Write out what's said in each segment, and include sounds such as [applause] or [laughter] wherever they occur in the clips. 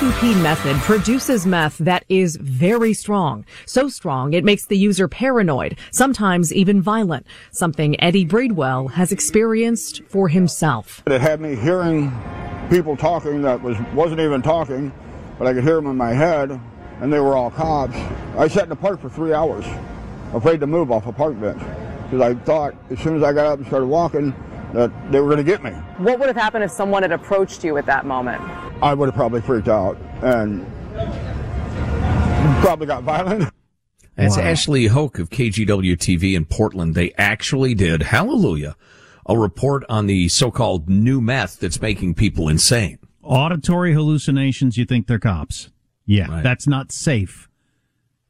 P2P method produces meth that is very strong. So strong, it makes the user paranoid, sometimes even violent, something Eddie Breedwell has experienced for himself. It had me hearing people talking that was, wasn't even talking, but I could hear them in my head, and they were all cops. I sat in the park for three hours, afraid to move off a park bench, because I thought as soon as I got up and started walking, that they were going to get me. What would have happened if someone had approached you at that moment? I would have probably freaked out and probably got violent. That's Ashley Hoke of KGW TV in Portland. They actually did, hallelujah, a report on the so-called new meth that's making people insane. Auditory hallucinations, you think they're cops. Yeah, Right. that's not safe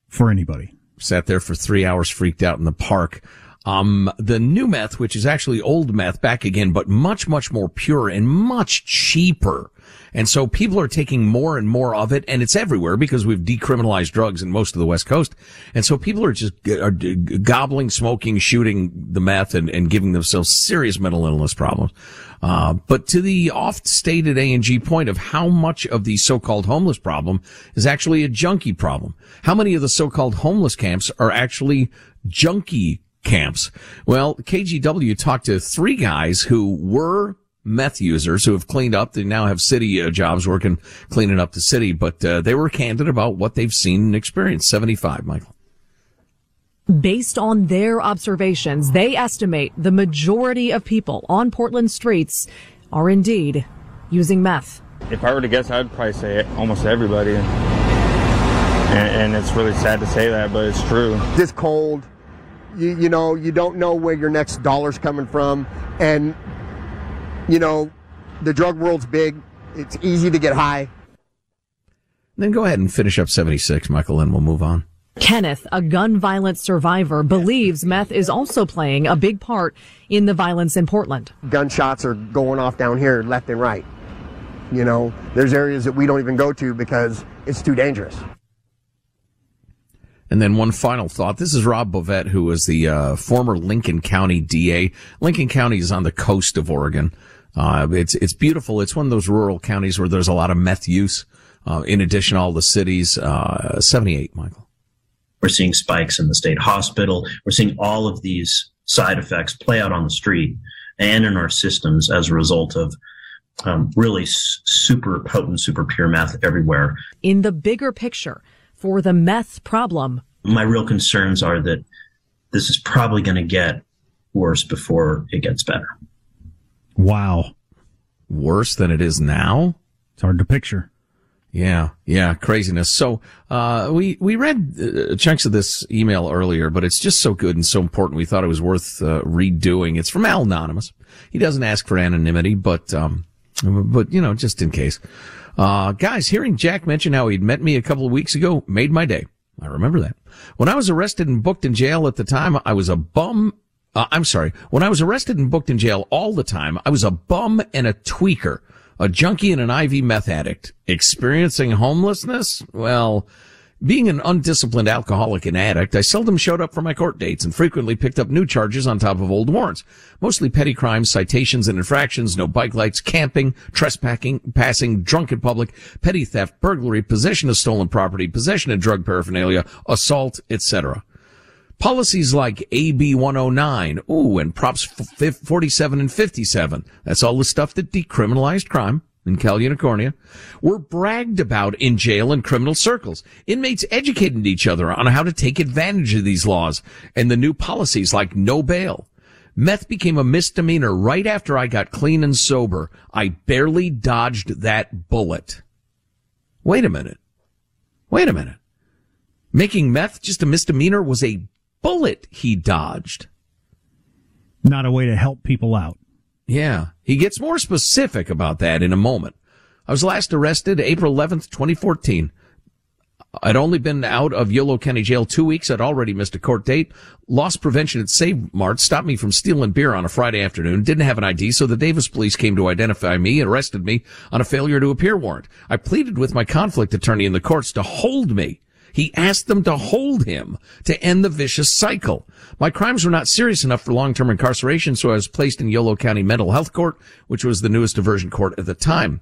for anybody. Sat there for three hours freaked out in the park. Um, the new meth, which is actually old meth back again, but much, much more pure and much cheaper. And so people are taking more and more of it and it's everywhere because we've decriminalized drugs in most of the West Coast. And so people are just are gobbling, smoking, shooting the meth and, and giving themselves serious mental illness problems. Uh, but to the oft stated A and G point of how much of the so-called homeless problem is actually a junkie problem. How many of the so-called homeless camps are actually junkie camps? Well, KGW talked to three guys who were meth users who have cleaned up. They now have city uh, jobs working, cleaning up the city, but uh, they were candid about what they've seen and experienced. 75, Michael. Based on their observations, they estimate the majority of people on Portland streets are indeed using meth. If I were to guess, I'd probably say almost everybody. And, and it's really sad to say that, but it's true. this cold. You, you know, you don't know where your next dollar's coming from. And, you know, the drug world's big. It's easy to get high. Then go ahead and finish up 76, Michael, and we'll move on. Kenneth, a gun violence survivor, believes meth is also playing a big part in the violence in Portland. Gunshots are going off down here left and right. You know, there's areas that we don't even go to because it's too dangerous. And then one final thought. This is Rob Bovett, who was the uh, former Lincoln County DA. Lincoln County is on the coast of Oregon. Uh, it's it's beautiful. It's one of those rural counties where there's a lot of meth use. Uh, in addition, all the cities. Uh, Seventy-eight, Michael. We're seeing spikes in the state hospital. We're seeing all of these side effects play out on the street and in our systems as a result of um, really s- super potent, super pure meth everywhere. In the bigger picture for the meth problem, My real concerns are that this is probably going to get worse before it gets better. Wow. Worse than it is now? It's hard to picture. Yeah, yeah, craziness. So, uh, we, we read uh, chunks of this email earlier, but it's just so good and so important. We thought it was worth uh, redoing. It's from Al Anonymous. He doesn't ask for anonymity, but, um, but, you know, just in case. Uh, guys, hearing Jack mention how he'd met me a couple of weeks ago made my day. I remember that. When I was arrested and booked in jail at the time, I was a bum. Uh, I'm sorry. When I was arrested and booked in jail all the time, I was a bum and a tweaker a junkie and an IV meth addict experiencing homelessness? Well, being an undisciplined alcoholic and addict, I seldom showed up for my court dates and frequently picked up new charges on top of old warrants. Mostly petty crimes, citations and infractions, no bike lights, camping, trespassing, passing, drunk in public, petty theft, burglary, possession of stolen property, possession of drug paraphernalia, assault, etc. Policies like AB 109, ooh, and Props 47 and 57. That's all the stuff that decriminalized crime in Cal Unicornia were bragged about in jail and criminal circles. Inmates educated each other on how to take advantage of these laws and the new policies like no bail. Meth became a misdemeanor right after I got clean and sober. I barely dodged that bullet. Wait a minute. Wait a minute. Making meth just a misdemeanor was a bullet he dodged. Not a way to help people out. Yeah. He gets more specific about that in a moment. I was last arrested April 11th, 2014. I'd only been out of Yolo County Jail two weeks. I'd already missed a court date. Loss prevention at Save Mart stopped me from stealing beer on a Friday afternoon. Didn't have an ID, so the Davis police came to identify me and arrested me on a failure to appear warrant. I pleaded with my conflict attorney in the courts to hold me. He asked them to hold him to end the vicious cycle. My crimes were not serious enough for long-term incarceration, so I was placed in Yolo County Mental Health Court, which was the newest diversion court at the time.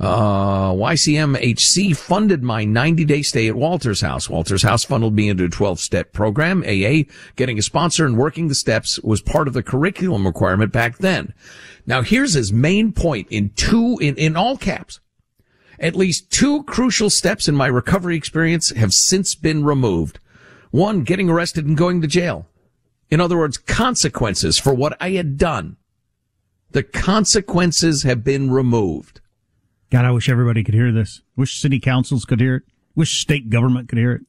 Uh, YCMHC funded my 90 day stay at Walter's house. Walter's house funneled me into a 12 step program. AA, getting a sponsor and working the steps was part of the curriculum requirement back then. Now here's his main point in two, in, in all caps. At least two crucial steps in my recovery experience have since been removed. One, getting arrested and going to jail. In other words, consequences for what I had done. The consequences have been removed. God, I wish everybody could hear this. Wish city councils could hear it. Wish state government could hear it.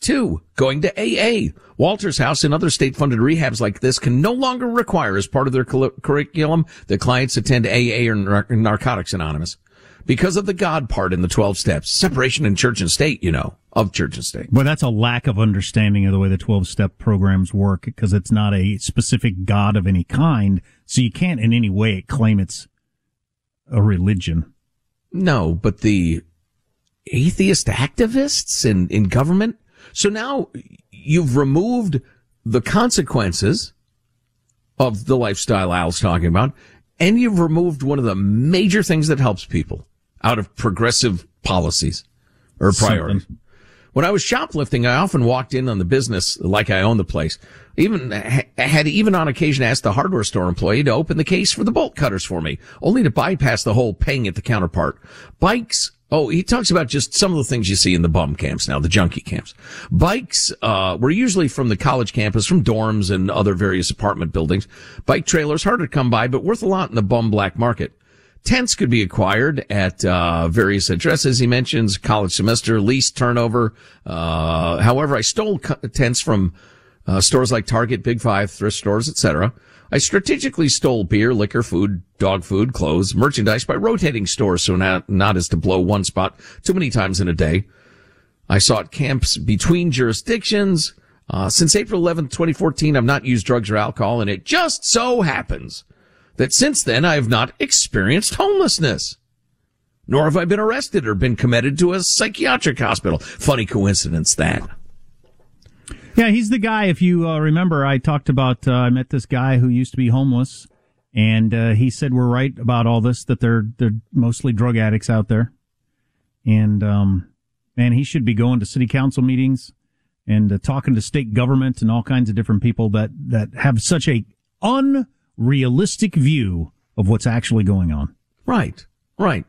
Two, going to AA. Walter's House and other state funded rehabs like this can no longer require as part of their curriculum that clients attend AA or Narcotics Anonymous because of the God part in the 12 steps. Separation in church and state, you know, of church and state. Well, that's a lack of understanding of the way the 12 step programs work because it's not a specific God of any kind. So you can't in any way claim it's a religion. No, but the atheist activists in, in government. So now you've removed the consequences of the lifestyle Al's talking about, and you've removed one of the major things that helps people out of progressive policies or priorities. Something. When I was shoplifting, I often walked in on the business like I owned the place. Even had even on occasion asked the hardware store employee to open the case for the bolt cutters for me, only to bypass the whole paying at the counter part. Bikes Oh, he talks about just some of the things you see in the bum camps now, the junkie camps. Bikes, uh, were usually from the college campus, from dorms and other various apartment buildings. Bike trailers, harder to come by, but worth a lot in the bum black market. Tents could be acquired at uh, various addresses. He mentions college semester, lease turnover. Uh, however, I stole tents from uh, stores like Target, Big Five, thrift stores, etc. I strategically stole beer, liquor, food, dog food, clothes, merchandise by rotating stores so not, not as to blow one spot too many times in a day. I sought camps between jurisdictions. Uh, since April 11th, 2014, I've not used drugs or alcohol, and it just so happens that since then I have not experienced homelessness. Nor have I been arrested or been committed to a psychiatric hospital. Funny coincidence that. Yeah, he's the guy. If you uh, remember, I talked about, uh, I met this guy who used to be homeless and, uh, he said we're right about all this, that they're, they're mostly drug addicts out there. And, um, man, he should be going to city council meetings and uh, talking to state government and all kinds of different people that, that have such a un, realistic view of what's actually going on. Right, right.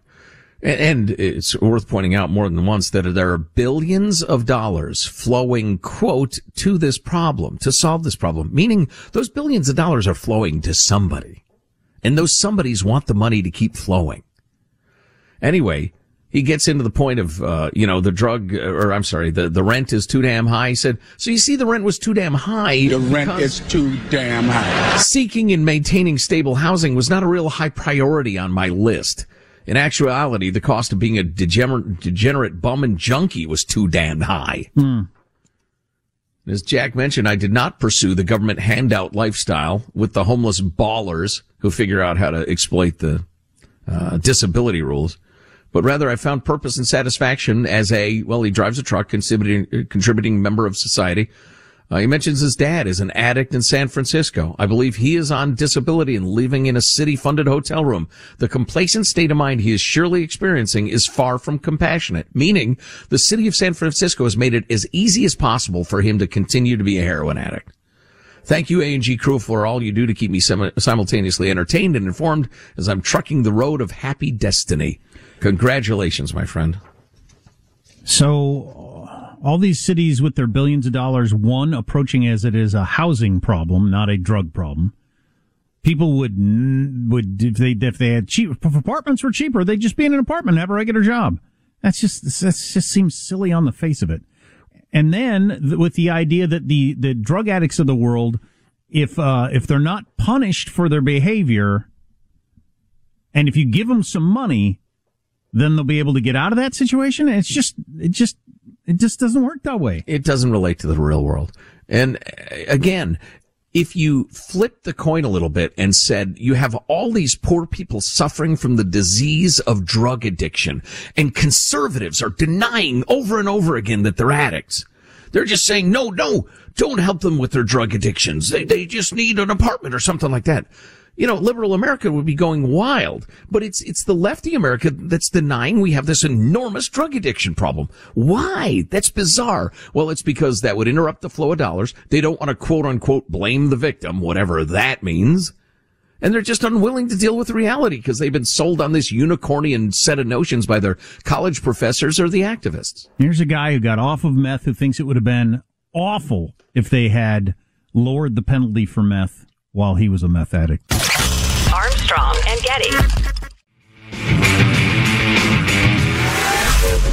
And it's worth pointing out more than once that there are billions of dollars flowing, quote, to this problem, to solve this problem, meaning those billions of dollars are flowing to somebody. And those somebodies want the money to keep flowing. Anyway, he gets into the point of, uh, you know, the drug, or I'm sorry, the, the rent is too damn high. He said, so you see, the rent was too damn high. The rent is too damn high. Seeking and maintaining stable housing was not a real high priority on my list. In actuality, the cost of being a degenerate, degenerate bum and junkie was too damn high. As Jack mentioned, I did not pursue the government handout lifestyle with the homeless ballers who figure out how to exploit the uh, disability rules, but rather I found purpose and satisfaction as a, well, he drives a truck, contributing, contributing member of society. Uh, he mentions his dad is an addict in San Francisco. I believe he is on disability and living in a city funded hotel room. The complacent state of mind he is surely experiencing is far from compassionate, meaning the city of San Francisco has made it as easy as possible for him to continue to be a heroin addict. Thank you, A&G crew, for all you do to keep me sim- simultaneously entertained and informed as I'm trucking the road of happy destiny. Congratulations, my friend. So, all these cities with their billions of dollars, one approaching as it is a housing problem, not a drug problem. People would would if they if they had cheap if apartments were cheaper, they'd just be in an apartment, and have a regular job. That's just that just seems silly on the face of it. And then with the idea that the the drug addicts of the world, if uh, if they're not punished for their behavior, and if you give them some money, then they'll be able to get out of that situation. It's just it just it just doesn't work that way. It doesn't relate to the real world. And uh, again, if you flip the coin a little bit and said you have all these poor people suffering from the disease of drug addiction and conservatives are denying over and over again that they're addicts. They're just saying, no, no, don't help them with their drug addictions. They, they just need an apartment or something like that you know, liberal America would be going wild. But it's, it's the lefty America that's denying we have this enormous drug addiction problem. Why? That's bizarre. Well, it's because that would interrupt the flow of dollars. They don't want to quote unquote blame the victim, whatever that means. And they're just unwilling to deal with reality because they've been sold on this unicornian set of notions by their college professors or the activists. Here's a guy who got off of meth who thinks it would have been awful if they had lowered the penalty for meth while he was a meth addict. Armstrong and Getty.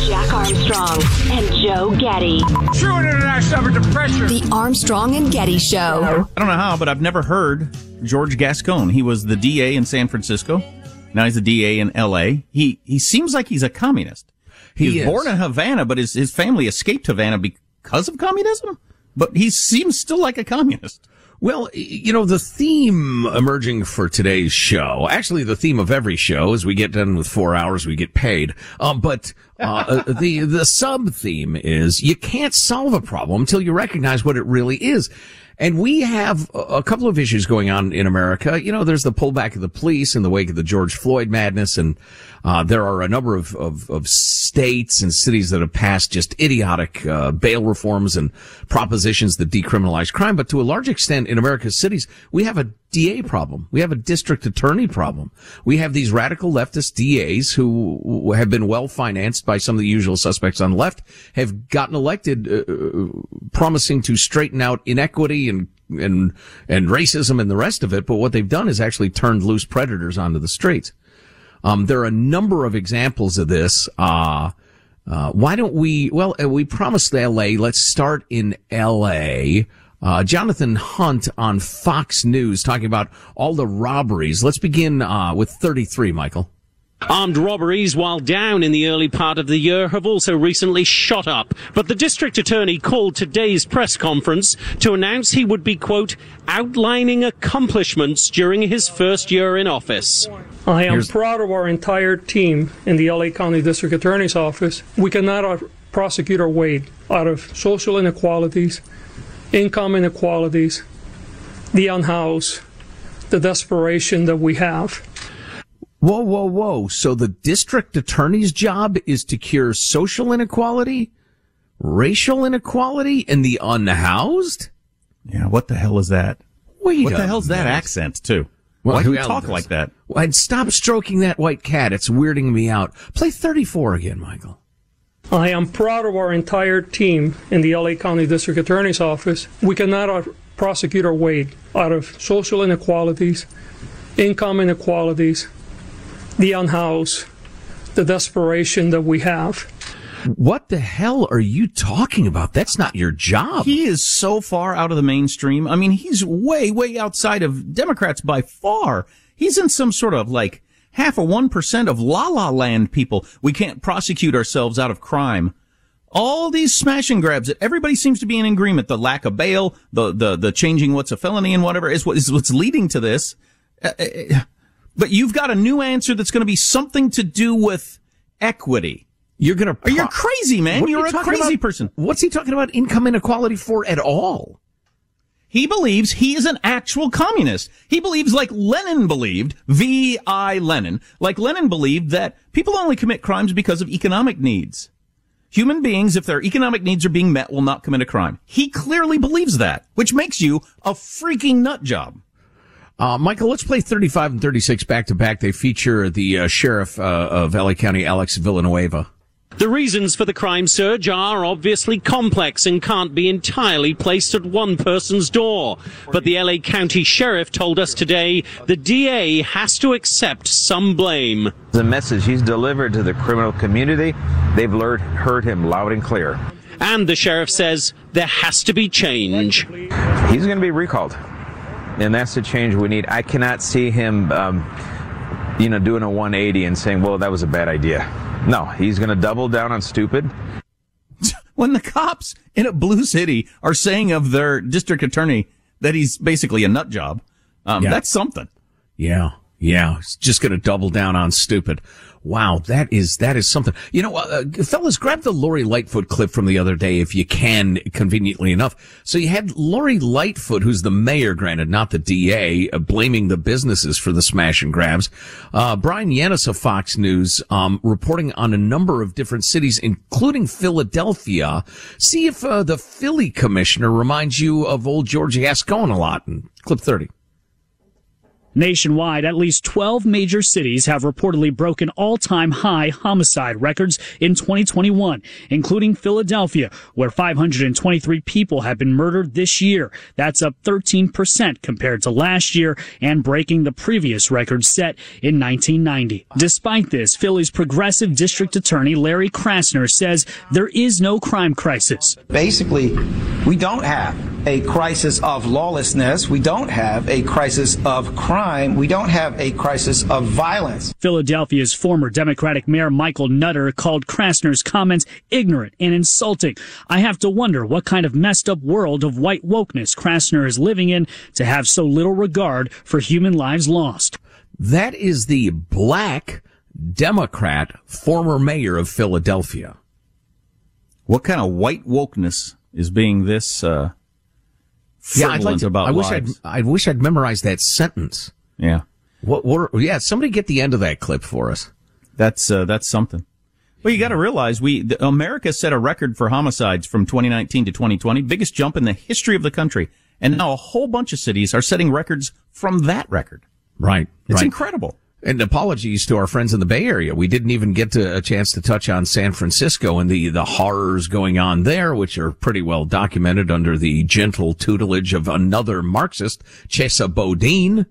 Jack Armstrong and Joe Getty. True internet suffered depression. The Armstrong and Getty Show. I don't know how, but I've never heard George Gascon. He was the DA in San Francisco. Now he's the DA in L.A. He he seems like he's a communist. He, He was is. born in Havana, but his his family escaped Havana because of communism. But he seems still like a communist. Well, you know, the theme emerging for today's show, actually the theme of every show, as we get done with four hours, we get paid. Um, but, uh, uh, [laughs] the, the sub theme is you can't solve a problem until you recognize what it really is. And we have a couple of issues going on in America. You know, there's the pullback of the police in the wake of the George Floyd madness. And, uh, there are a number of, of, of states and cities that have passed just idiotic, uh, bail reforms and propositions that decriminalize crime. But to a large extent in America's cities, we have a DA problem. We have a district attorney problem. We have these radical leftist DAs who have been well financed by some of the usual suspects on the left, have gotten elected, uh, uh, promising to straighten out inequity and and and racism and the rest of it. But what they've done is actually turned loose predators onto the streets. Um, there are a number of examples of this. Uh, uh, why don't we? Well, uh, we promised L.A. Let's start in L.A. Uh, Jonathan Hunt on Fox News talking about all the robberies. Let's begin uh, with 33, Michael. Armed robberies, while down in the early part of the year, have also recently shot up. But the district attorney called today's press conference to announce he would be, quote, outlining accomplishments during his first year in office. I am proud of our entire team in the LA County District Attorney's Office. We cannot uh, prosecute our way out of social inequalities, income inequalities, the unhoused, the desperation that we have. Whoa, whoa, whoa. So the district attorney's job is to cure social inequality, racial inequality, and the unhoused? Yeah, what the hell is that? Wait what the hell's that accent too? Why do you talk there's- like that? I'd stop stroking that white cat. It's weirding me out. Play 34 again, Michael. I am proud of our entire team in the LA County District Attorney's Office. We cannot uh, prosecute our way out of social inequalities, income inequalities, the unhoused, the desperation that we have. What the hell are you talking about? That's not your job. He is so far out of the mainstream. I mean, he's way, way outside of Democrats by far. He's in some sort of like half a 1% of la la land people. We can't prosecute ourselves out of crime. All these smash and grabs that everybody seems to be in agreement. The lack of bail, the, the, the changing what's a felony and whatever is what is what's leading to this. Uh, uh, but you've got a new answer that's going to be something to do with equity. You're gonna. Pro- You're crazy, man. You're you a crazy about? person. What's he talking about income inequality for at all? He believes he is an actual communist. He believes like Lenin believed, V.I. Lenin, like Lenin believed that people only commit crimes because of economic needs. Human beings, if their economic needs are being met, will not commit a crime. He clearly believes that, which makes you a freaking nut job. Uh, Michael, let's play 35 and 36 back to back. They feature the uh, sheriff uh, of LA County, Alex Villanueva. The reasons for the crime surge are obviously complex and can't be entirely placed at one person's door. But the LA County Sheriff told us today the DA has to accept some blame. The message he's delivered to the criminal community, they've learned, heard him loud and clear. And the sheriff says there has to be change. He's going to be recalled. And that's the change we need. I cannot see him, um, you know, doing a 180 and saying, well, that was a bad idea. No, he's going to double down on stupid. [laughs] When the cops in a blue city are saying of their district attorney that he's basically a nut job, um, Yeah. that's something. Yeah, yeah. He's just going to double down on stupid. Wow, that is that is something. You know, uh, fellas, grab the Lori Lightfoot clip from the other day if you can, conveniently enough. So you had Lori Lightfoot, who's the mayor, granted, not the DA, uh, blaming the businesses for the smash and grabs. Uh, Bryan Llenas of Fox News, um, reporting on a number of different cities, including Philadelphia. See if uh, the Philly commissioner reminds you of old George Gascon a lot. In clip thirty. Nationwide, at least 12 major cities have reportedly broken all-time high homicide records in 2021, including Philadelphia, where 523 people have been murdered this year. That's up 13% compared to last year and breaking the previous record set in 1990. Despite this, Philly's progressive district attorney Larry Krasner says there is no crime crisis. Basically, we don't have a crisis of lawlessness. We don't have a crisis of crime. We don't have a crisis of violence. Philadelphia's former Democratic Mayor Michael Nutter called Krasner's comments ignorant and insulting. I have to wonder what kind of messed up world of white wokeness Krasner is living in to have so little regard for human lives lost. That is the black Democrat former mayor of Philadelphia. What kind of white wokeness is being this uh, I'd frivolent to- about I wish I'd. I wish I'd memorized that sentence. Yeah. What, what? Yeah, somebody get the end of that clip for us. That's uh, that's something. Well, you got to realize we the, America set a record for homicides from 2019 to 2020, biggest jump in the history of the country, and now a whole bunch of cities are setting records from that record. Right. It's right. incredible. And apologies to our friends in the Bay Area. We didn't even get to a chance to touch on San Francisco and the, the horrors going on there, which are pretty well documented under the gentle tutelage of another Marxist, Chesa Boudin,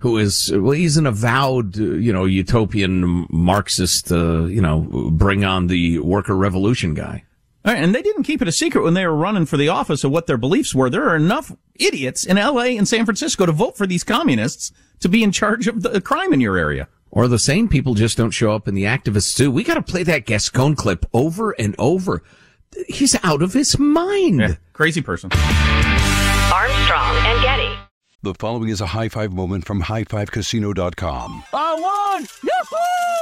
who is, well, he's an avowed, uh, you know, utopian Marxist, uh, you know, bring on the worker revolution guy. And they didn't keep it a secret when they were running for the office of what their beliefs were. There are enough idiots in L.A. and San Francisco to vote for these communists to be in charge of the crime in your area. Or the same people just don't show up in the activists too. We got to play that Gascon clip over and over. He's out of his mind. Crazy person. Armstrong and Getty. The following is a high five moment from highfivecasino.com. I won! Yahoo!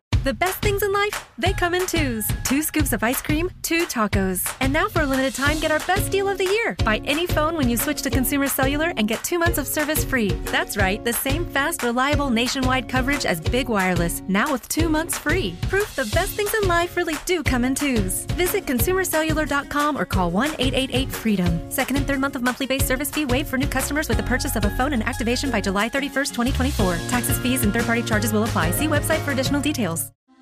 The best things in life, they come in twos. Two scoops of ice cream, two tacos. And now for a limited time, get our best deal of the year. Buy any phone when you switch to Consumer Cellular and get two months of service free. That's right, the same fast, reliable nationwide coverage as Big Wireless, now with two months free. Proof the best things in life really do come in twos. Visit consumercellular.com or call 1 888 freedom. Second and third month of monthly base service fee waived for new customers with the purchase of a phone and activation by July 31st, 2024. Taxes, fees, and third party charges will apply. See website for additional details.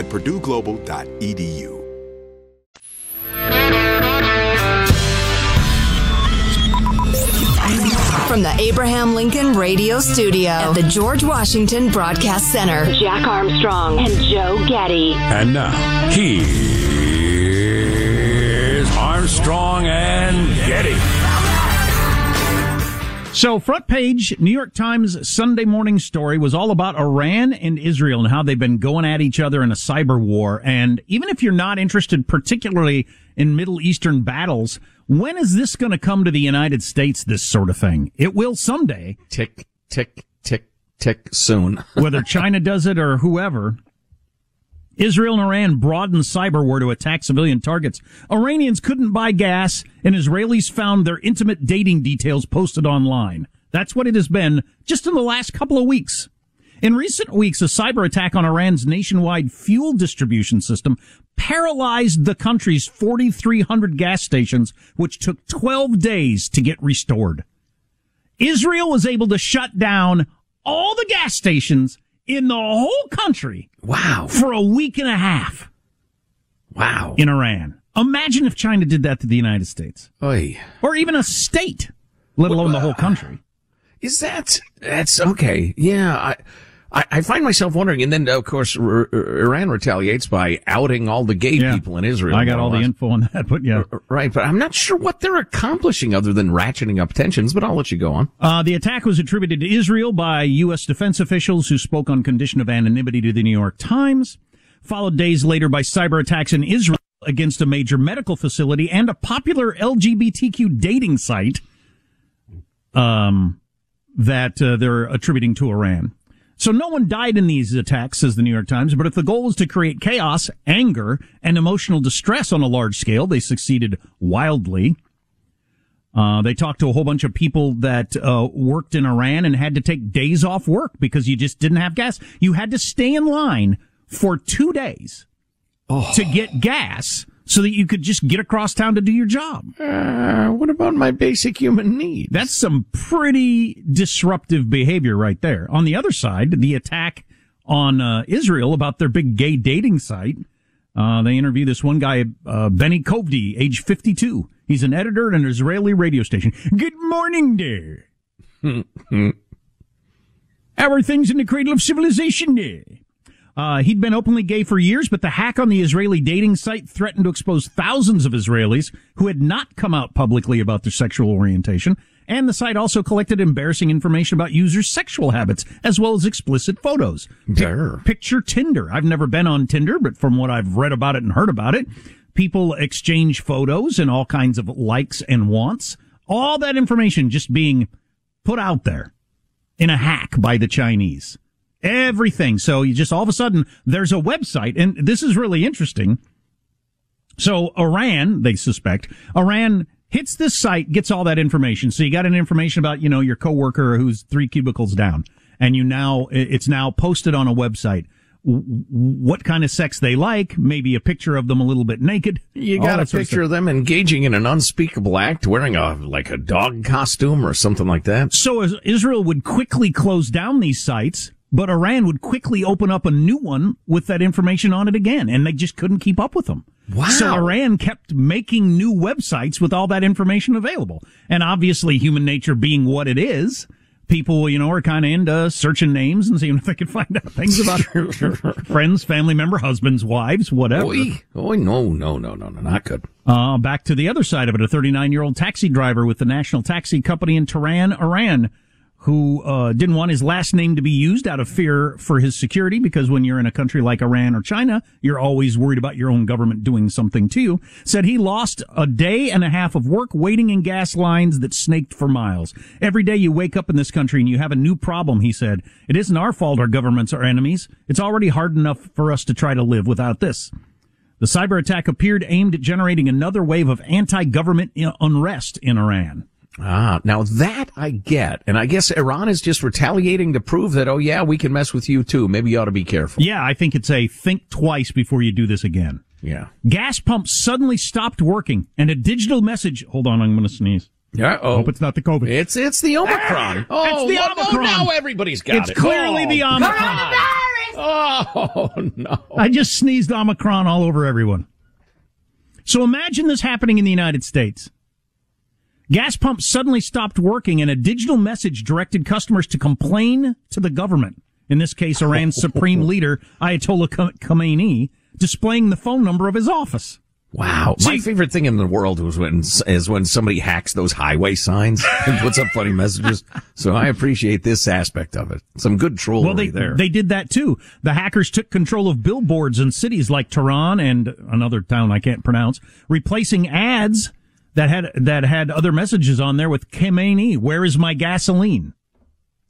at purdueglobal.edu. From the Abraham Lincoln Radio Studio at the George Washington Broadcast Center, Jack Armstrong and Joe Getty. And now, here's Armstrong and Getty. So, front page New York Times Sunday morning story was all about Iran and Israel and how they've been going at each other in a cyber war. And even if you're not interested particularly in Middle Eastern battles, when is this going to come to the United States, this sort of thing? It will someday. Tick, tick, tick, tick soon. [laughs] Whether China does it or whoever. Israel and Iran broadened cyber war to attack civilian targets. Iranians couldn't buy gas, and Israelis found their intimate dating details posted online. That's what it has been just in the last couple of weeks. In recent weeks, a cyber attack on Iran's nationwide fuel distribution system paralyzed the country's 4,300 gas stations, which took 12 days to get restored. Israel was able to shut down all the gas stations in the whole country. Wow. For a week and a half. Wow. In Iran. Imagine if China did that to the United States. Oy. Or even a state, let alone the whole country. Is that, that's okay. Yeah. I, I, I find myself wondering, and then of course R- R- Iran retaliates by outing all the gay Yeah. people in Israel. I got all the info on that, but yeah. Right, but I'm not sure what they're accomplishing other than ratcheting up tensions, but I'll let you go on. Uh, the attack was attributed to Israel by U.S. defense officials who spoke on condition of anonymity to the New York Times, followed days later by cyber attacks in Israel against a major medical facility and a popular LGBTQ dating site um, that uh, they're attributing to Iran. So no one died in these attacks, says the New York Times, but if the goal was to create chaos, anger, and emotional distress on a large scale, they succeeded wildly. Uh, they talked to a whole bunch of people that uh, worked in Iran and had to take days off work because you just didn't have gas. You had to stay in line for two days to get gas so that you could just get across town to do your job. Uh, what about my basic human needs? That's some pretty disruptive behavior right there. On the other side, the attack on uh, Israel about their big gay dating site. Uh, they interview this one guy, uh, Benny Kovdi, age 52. He's an editor at an Israeli radio station. Good morning there. [laughs] How are things in the cradle of civilization there? Uh, he'd been openly gay for years, but the hack on the Israeli dating site threatened to expose thousands of Israelis who had not come out publicly about their sexual orientation. And the site also collected embarrassing information about users' sexual habits, as well as explicit photos. Pic- picture Tinder. I've never been on Tinder, but from what I've read about it and heard about it, people exchange photos and all kinds of likes and wants. All that information just being put out there in a hack by the Chinese. Everything. So you just all of a sudden there's a website and this is really interesting. So Iran, they suspect, Iran hits this site, gets all that information. So you got an information about, you know, your coworker who's three cubicles down and you now, it's now posted on a website. what kind of sex they like, maybe a picture of them a little bit naked. You got a picture of them engaging in an unspeakable act, wearing a like a dog costume or something like that. So Israel would quickly close down these sites, but Iran would quickly open up a new one with that information on it again, and they just couldn't keep up with them. Wow. So Iran kept making new websites with all that information available. And obviously human nature being what it is, people, you know, are kind of into searching names and seeing if they can find out things about [laughs] friends, family member, husbands, wives, whatever. Oi, oi, no, no, no, no, no, not good. Uh, back to the other side of it, a 39 year old taxi driver with the national taxi company in Tehran, Iran, who uh, didn't want his last name to be used out of fear for his security because when you're in a country like Iran or China, you're always worried about your own government doing something to you, said he lost a day and a half of work waiting in gas lines that snaked for miles. Every day you wake up in this country and you have a new problem, he said. It isn't our fault our governments are enemies. It's already hard enough for us to try to live without this. The cyber attack appeared aimed at generating another wave of anti-government unrest in Iran. Ah, now that I get, and I guess Iran is just retaliating to prove that, oh yeah, we can mess with you too. Maybe you ought to be careful. Yeah, I think it's a think twice before you do this again. Yeah. Gas pumps suddenly stopped working and a digital message. Hold on, I'm going to sneeze. Yeah. Oh, Hope it's not the COVID. it's it's the Omicron. oh, it's the look, oh, Omicron. now everybody's got It's it. It's clearly Oh, the Omicron. Oh no. I just sneezed Omicron all over everyone. So imagine this happening in the United States. Gas pumps suddenly stopped working and a digital message directed customers to complain to the government. In this case, Iran's [laughs] supreme leader, Ayatollah Khamenei, displaying the phone number of his office. Wow. My favorite thing in the world was when is when somebody hacks those highway signs [laughs] and puts up funny messages. So I appreciate this aspect of it. Some good trollery Well, they, there. they did that too. The hackers took control of billboards in cities like Tehran and another town I can't pronounce, replacing ads that had, that had other messages on there with Khamenei, where is my gasoline?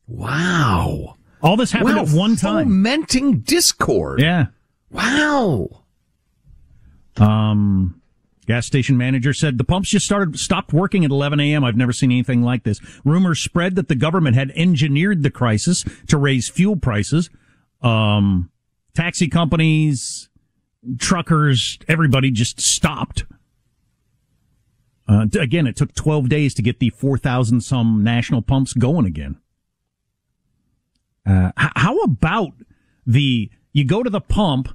wow. All this happened Wow, at one time. Fomenting discord. Yeah. Wow. Um, gas station manager said the pumps just started stopped working at 11 a.m. I've never seen anything like this. Rumors spread that the government had engineered the crisis to raise fuel prices. Um, taxi companies, truckers, everybody just stopped. Uh, again, it took 12 days to get the 4,000 some national pumps going again. Uh, h- how about the, you go to the pump,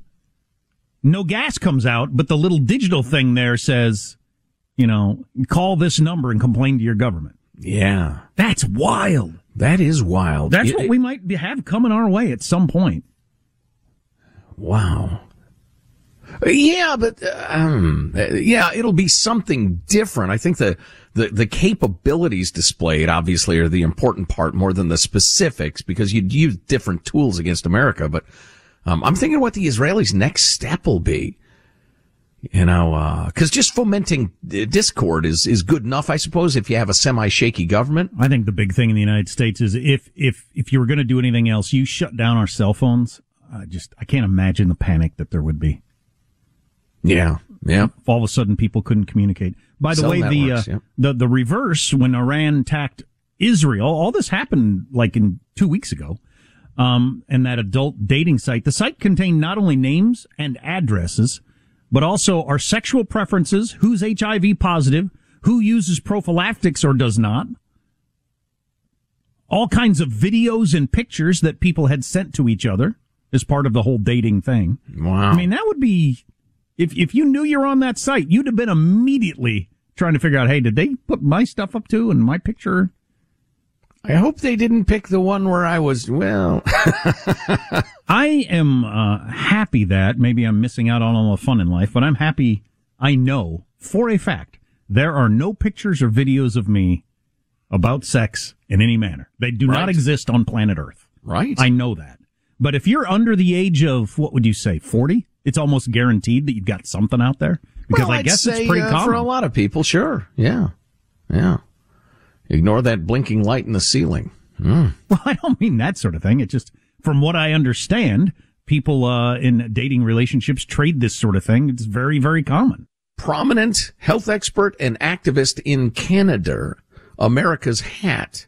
no gas comes out, but the little digital thing there says, you know, call this number and complain to your government. Yeah. That's wild. That is wild. That's It- what we might have coming our way at some point. Wow. Yeah, but uh, um, uh, yeah, it'll be something different. I think the, the the capabilities displayed obviously are the important part more than the specifics because you'd use different tools against America. But um, I'm thinking what the Israelis' next step will be. You know, because just fomenting uh, discord is is good enough, I suppose, if you have a semi shaky government. I think the big thing in the United States is if if if you were going to do anything else, you shut down our cell phones. I just I can't imagine the panic that there would be. Yeah, yeah. All of a sudden people couldn't communicate. By the Cell way, the uh, yeah. the the reverse when Iran attacked Israel, all this happened like in two weeks ago. Um, and that adult dating site, the site contained not only names and addresses, but also our sexual preferences, who's HIV positive, who uses prophylactics or does not, all kinds of videos and pictures that people had sent to each other as part of the whole dating thing. Wow. I mean, that would be, if, if you knew you're on that site, you'd have been immediately trying to figure out, hey, did they put my stuff up too and my picture? I hope they didn't pick the one where I was, well. [laughs] I am uh, happy that maybe I'm missing out on all the fun in life, but I'm happy I know for a fact there are no pictures or videos of me about sex in any manner. They do not exist on planet Earth. Right. I know that. But if you're under the age of, what would you say, 40? It's almost guaranteed that you've got something out there. Because Well, I guess say, it's pretty uh, common. for a lot of people. Sure. Yeah. Yeah. Ignore that blinking light in the ceiling. Hmm. [laughs] Well, I don't mean that sort of thing. It's just, from what I understand, people uh, in dating relationships trade this sort of thing. It's very, very common. Prominent health expert and activist in Canada, America's hat.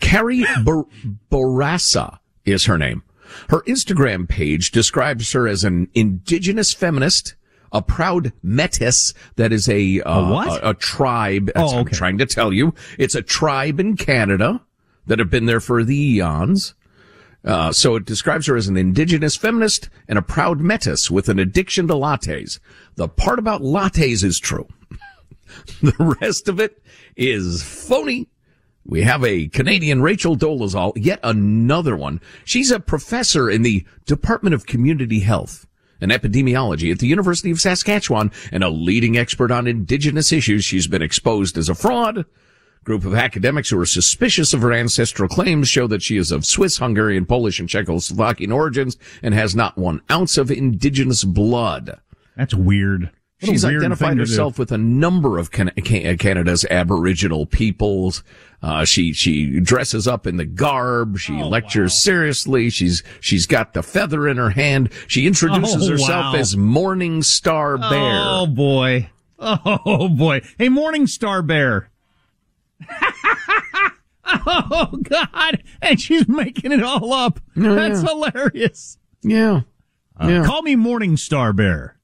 Carrie Bar- Bourassa is her name. Her Instagram page describes her as an indigenous feminist, a proud metis, that is a, uh, A what? A, a tribe. That's Oh, what I'm trying to tell you. It's a tribe in Canada that have been there for the eons. Uh, so it describes her as an indigenous feminist and a proud metis with an addiction to lattes. The part about lattes is true. [laughs] the rest of it is phony. We have a Canadian Rachel Dolezal, yet another one. She's a professor in the Department of Community Health and Epidemiology at the University of Saskatchewan and a leading expert on indigenous issues. She's been exposed as a fraud. Group of academics who are suspicious of her ancestral claims show that she is of Swiss, Hungarian, Polish, and Czechoslovakian origins and has not one ounce of indigenous blood. That's weird. What She's identified herself with a number of Can- Can- Canada's Aboriginal peoples. Uh, she she dresses up in the garb. She Oh, lectures seriously. She's she's got the feather in her hand. She introduces Oh, herself wow. as Morning Star Bear. Oh boy. Oh boy. Hey, Morning Star Bear. [laughs] oh God. And she's making it all up. Yeah, That's hilarious. Yeah. Uh, Yeah. Call me Morning Star Bear.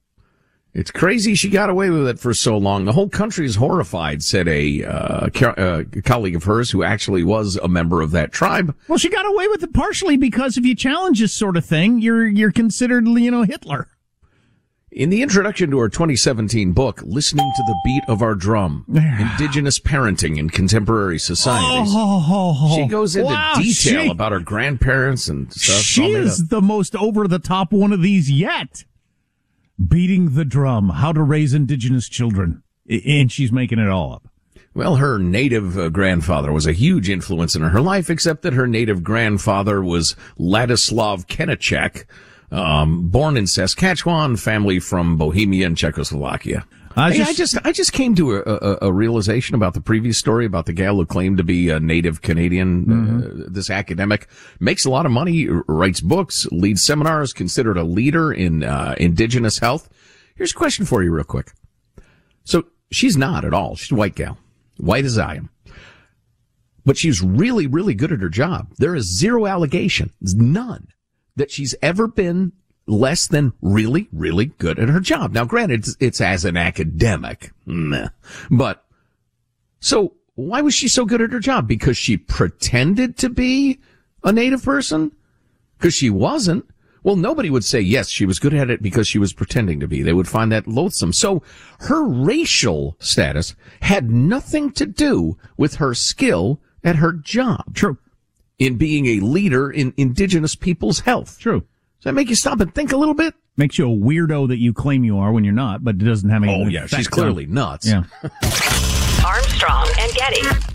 It's crazy she got away with it for so long. The whole country is horrified, said a uh, co- uh, colleague of hers who actually was a member of that tribe. Well, she got away with it partially because if you challenge this sort of thing, you're you're considered, you know, Hitler. In the introduction to her 2017 book, Listening to the Beat of Our Drum, Indigenous Parenting in Contemporary Societies, Oh, she goes into wow, detail she- about her grandparents and stuff. She is the most over the top one of these yet. Beating the drum, how to raise indigenous children. And she's making it all up. Well, her native uh, grandfather was a huge influence in her life, except that her native grandfather was Ladislav Kenachek, um, born in Saskatchewan, family from Bohemia and Czechoslovakia. I just- I just, I just came to a, a, a realization about the previous story about the gal who claimed to be a native Canadian. Uh, this academic makes a lot of money, writes books, leads seminars, considered a leader in uh, indigenous health. Here's a question for you, real quick. So she's not at all. She's a white gal, white as I am. But she's really, really good at her job. There is zero allegation, none, that she's ever been less than really, really good at her job. Now, granted, it's, it's as an academic, meh. but so why was she so good at her job? Because she pretended to be a native person? Because she wasn't. Well, nobody would say, yes, she was good at it because she was pretending to be. They would find that loathsome. So her racial status had nothing to do with her skill at her job. True. In being a leader in indigenous people's health. True. Does that make you stop and think a little bit? Makes you a weirdo that you claim you are when you're not, but it doesn't have any. Oh, yeah, she's clearly on- nuts. Yeah. Armstrong and Getty.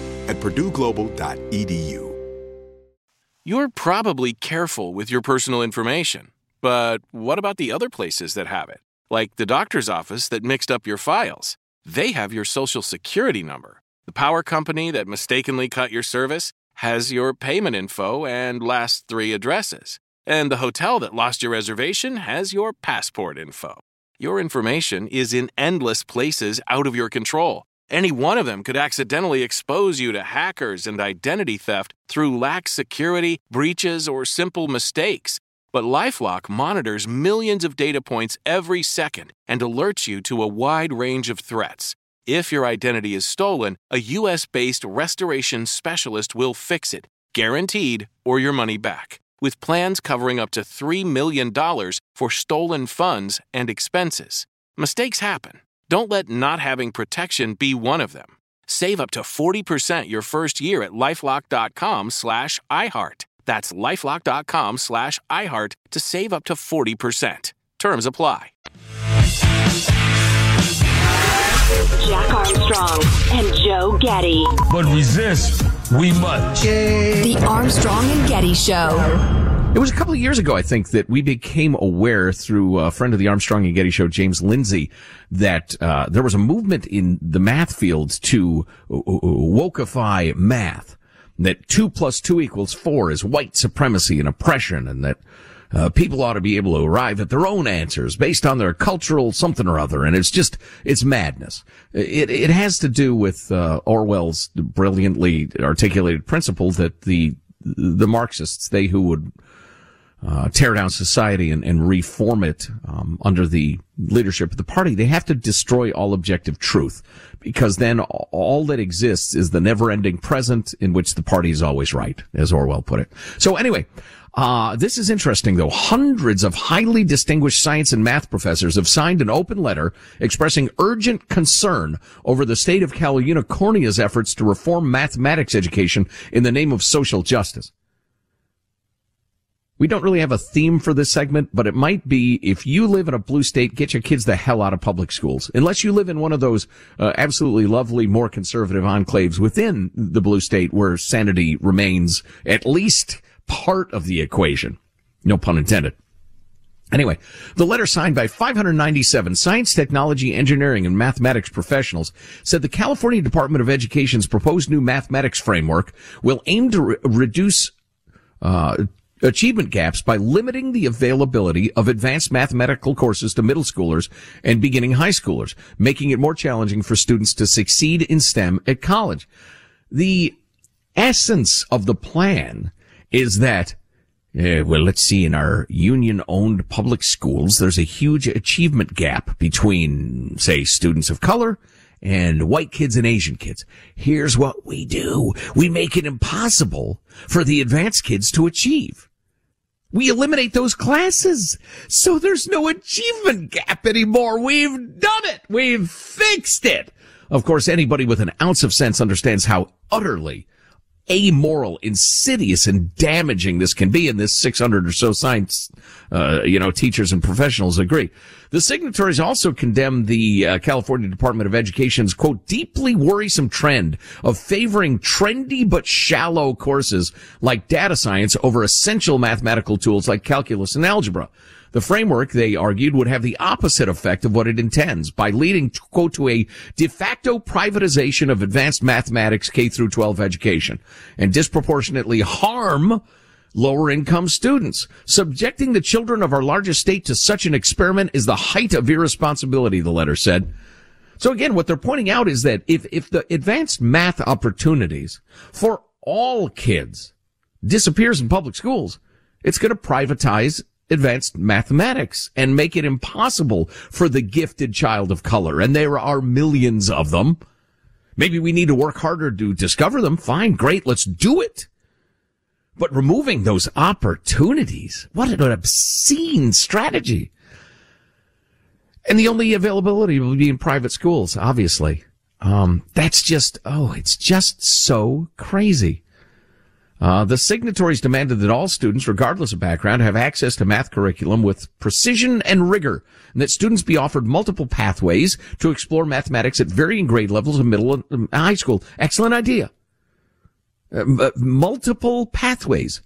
at purdueglobal.edu. You're probably careful with your personal information, but what about the other places that have it? Like the doctor's office that mixed up your files. They have your social security number. The power company that mistakenly cut your service has your payment info and last three addresses. And the hotel that lost your reservation has your passport info. Your information is in endless places out of your control. Any one of them could accidentally expose you to hackers and identity theft through lax security, breaches, or simple mistakes. But Lifelock monitors millions of data points every second and alerts you to a wide range of threats. If your identity is stolen, a US based restoration specialist will fix it, guaranteed, or your money back. With plans covering up to $3 million for stolen funds and expenses. Mistakes happen. Don't let not having protection be one of them. Save up to 40% your first year at lifelock.com slash iHeart. That's lifelock.com slash iHeart to save up to 40%. Terms apply. Jack Armstrong and Joe Getty. But resist, we must. The Armstrong and Getty Show. It was a couple of years ago, I think, that we became aware through a friend of the Armstrong and Getty show, James Lindsay, that uh, there was a movement in the math fields to uh, wokeify math. That two plus two equals four is white supremacy and oppression, and that uh, people ought to be able to arrive at their own answers based on their cultural something or other. And it's just, it's madness. It, it has to do with, uh, Orwell's brilliantly articulated principle that the, the Marxists, they who would, uh, tear down society and, and reform it um, under the leadership of the party, they have to destroy all objective truth because then all that exists is the never-ending present in which the party is always right, as Orwell put it. So anyway, uh, this is interesting though. Hundreds of highly distinguished science and math professors have signed an open letter expressing urgent concern over the state of Cal Unicornia's efforts to reform mathematics education in the name of social justice. We don't really have a theme for this segment, but it might be if you live in a blue state, get your kids the hell out of public schools. Unless you live in one of those uh, absolutely lovely, more conservative enclaves within the blue state where sanity remains at least part of the equation. No pun intended. Anyway, the letter signed by 597 science, technology, engineering, and mathematics professionals said the California Department of Education's proposed new mathematics framework will aim to re- reduce uh, achievement gaps by limiting the availability of advanced mathematical courses to middle schoolers and beginning high schoolers, making it more challenging for students to succeed in STEM at college. The essence of the plan is that uh, well, let's see. In our union-owned public schools, there's a huge achievement gap between, say, students of color and white kids and Asian kids. Here's what we do. We make it impossible for the advanced kids to achieve. We eliminate those classes. So there's no achievement gap anymore. We've done it. We've fixed it. Of course, anybody with an ounce of sense understands how utterly amoral, insidious, and damaging this can be. And this 600 or so science, uh, you know, teachers and professionals agree. The signatories also condemn the uh, California Department of Education's quote deeply worrisome trend of favoring trendy but shallow courses like data science over essential mathematical tools like calculus and algebra. The framework, they argued, would have the opposite effect of what it intends by leading, to, quote, to a de facto privatization of advanced mathematics K through 12 education and disproportionately harm lower income students. Subjecting the children of our largest state to such an experiment is the height of irresponsibility, the letter said. So again, what they're pointing out is that if, if the advanced math opportunities for all kids disappears in public schools, it's going to privatize advanced mathematics and make it impossible for the gifted child of color. And there are millions of them. Maybe we need to work harder to discover them. Fine, great, let's do it. But removing those opportunities, what an obscene strategy. And the only availability will be in private schools, obviously. Um, that's just, oh, it's just so crazy. Uh, the signatories demanded that all students, regardless of background, have access to math curriculum with precision and rigor, and that students be offered multiple pathways to explore mathematics at varying grade levels in middle and um, high school. Excellent idea. Uh, multiple pathways.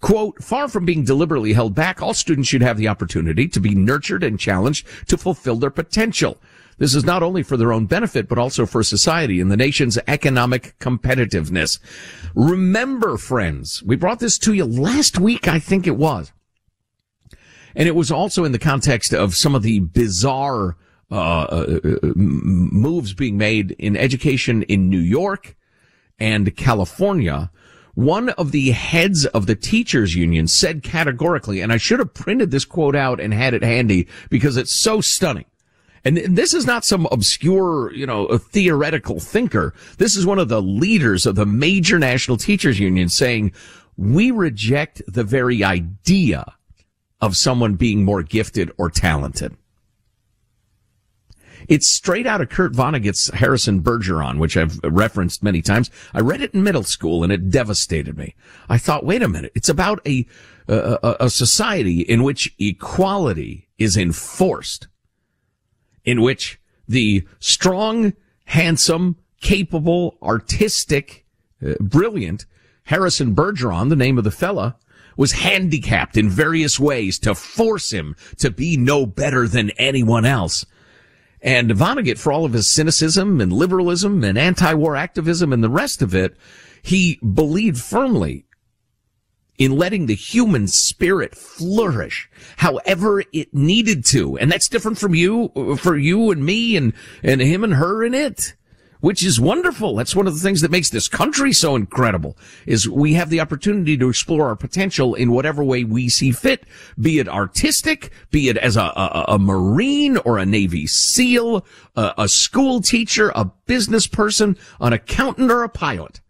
Quote, far from being deliberately held back, all students should have the opportunity to be nurtured and challenged to fulfill their potential. This is not only for their own benefit, but also for society and the nation's economic competitiveness. Remember, friends, we brought this to you last week, I think it was. And it was also in the context of some of the bizarre uh, uh, uh moves being made in education in New York and California. One of the heads of the teachers union said categorically, and I should have printed this quote out and had it handy because it's so stunning. And this is not some obscure, you know, theoretical thinker. This is one of the leaders of the major national teachers union saying, we reject the very idea of someone being more gifted or talented. It's straight out of Kurt Vonnegut's Harrison Bergeron, which I've referenced many times. I read it in middle school and it devastated me. I thought, wait a minute, it's about a, a, a society in which equality is enforced, in which the strong, handsome, capable, artistic, uh, brilliant Harrison Bergeron, the name of the fella, was handicapped in various ways to force him to be no better than anyone else. And Vonnegut, for all of his cynicism and liberalism and anti-war activism and the rest of it, he believed firmly in letting the human spirit flourish however it needed to. And that's different from you, for you and me and, and him and her and it which is wonderful. That's one of the things that makes this country so incredible is we have the opportunity to explore our potential in whatever way we see fit, be it artistic, be it as a, a, a Marine or a Navy SEAL, a, a school teacher, a business person, an accountant or a pilot.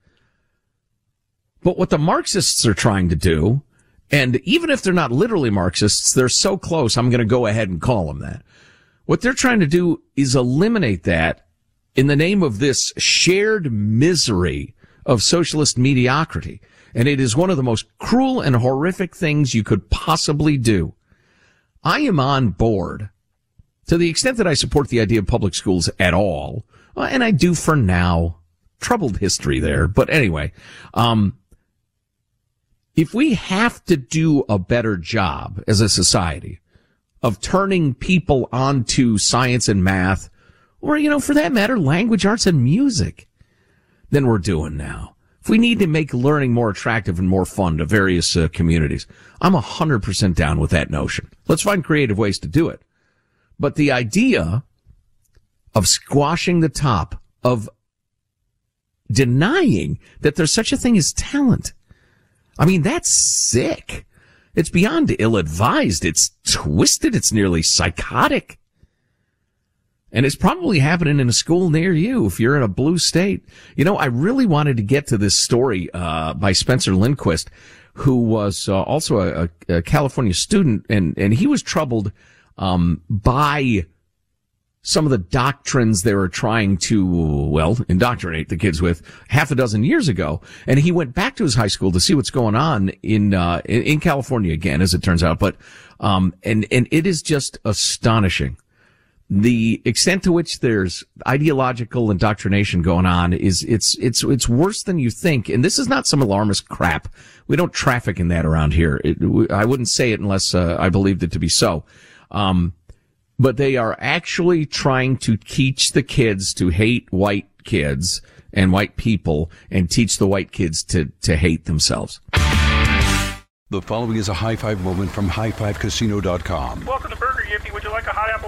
But what the Marxists are trying to do, and even if they're not literally Marxists, they're so close, I'm going to go ahead and call them that. What they're trying to do is eliminate that in the name of this shared misery of socialist mediocrity. And it is one of the most cruel and horrific things you could possibly do. I am on board to the extent that I support the idea of public schools at all. Uh, and I do for now. Troubled history there. But anyway, um, if we have to do a better job as a society of turning people onto science and math or, you know, for that matter, language arts and music than we're doing now. If we need to make learning more attractive and more fun to various uh, communities, I'm 100% down with that notion. Let's find creative ways to do it. But the idea of squashing the top, of denying that there's such a thing as talent. I mean, that's sick. It's beyond ill advised. It's twisted. It's nearly psychotic. And it's probably happening in a school near you if you're in a blue state. You know, I really wanted to get to this story uh, by Spencer Lindquist, who was uh, also a, a, California student, and and he was troubled um, by some of the doctrines they were trying to, well, indoctrinate the kids with half a dozen years ago. And he went back to his high school to see what's going on in, uh, in, in, California again, as it turns out. But, um, and, and it is just astonishing. The extent to which there's ideological indoctrination going on is it's it's it's worse than you think. And this is not some alarmist crap. We don't traffic in that around here. It, i wouldn't say it unless uh, i believed it to be so. Um, but they are actually trying to teach the kids to hate white kids and white people and teach the white kids to to hate themselves the following is a high five moment from highfivecasino.com. Welcome to Burger Yippee. Would you like a hot apple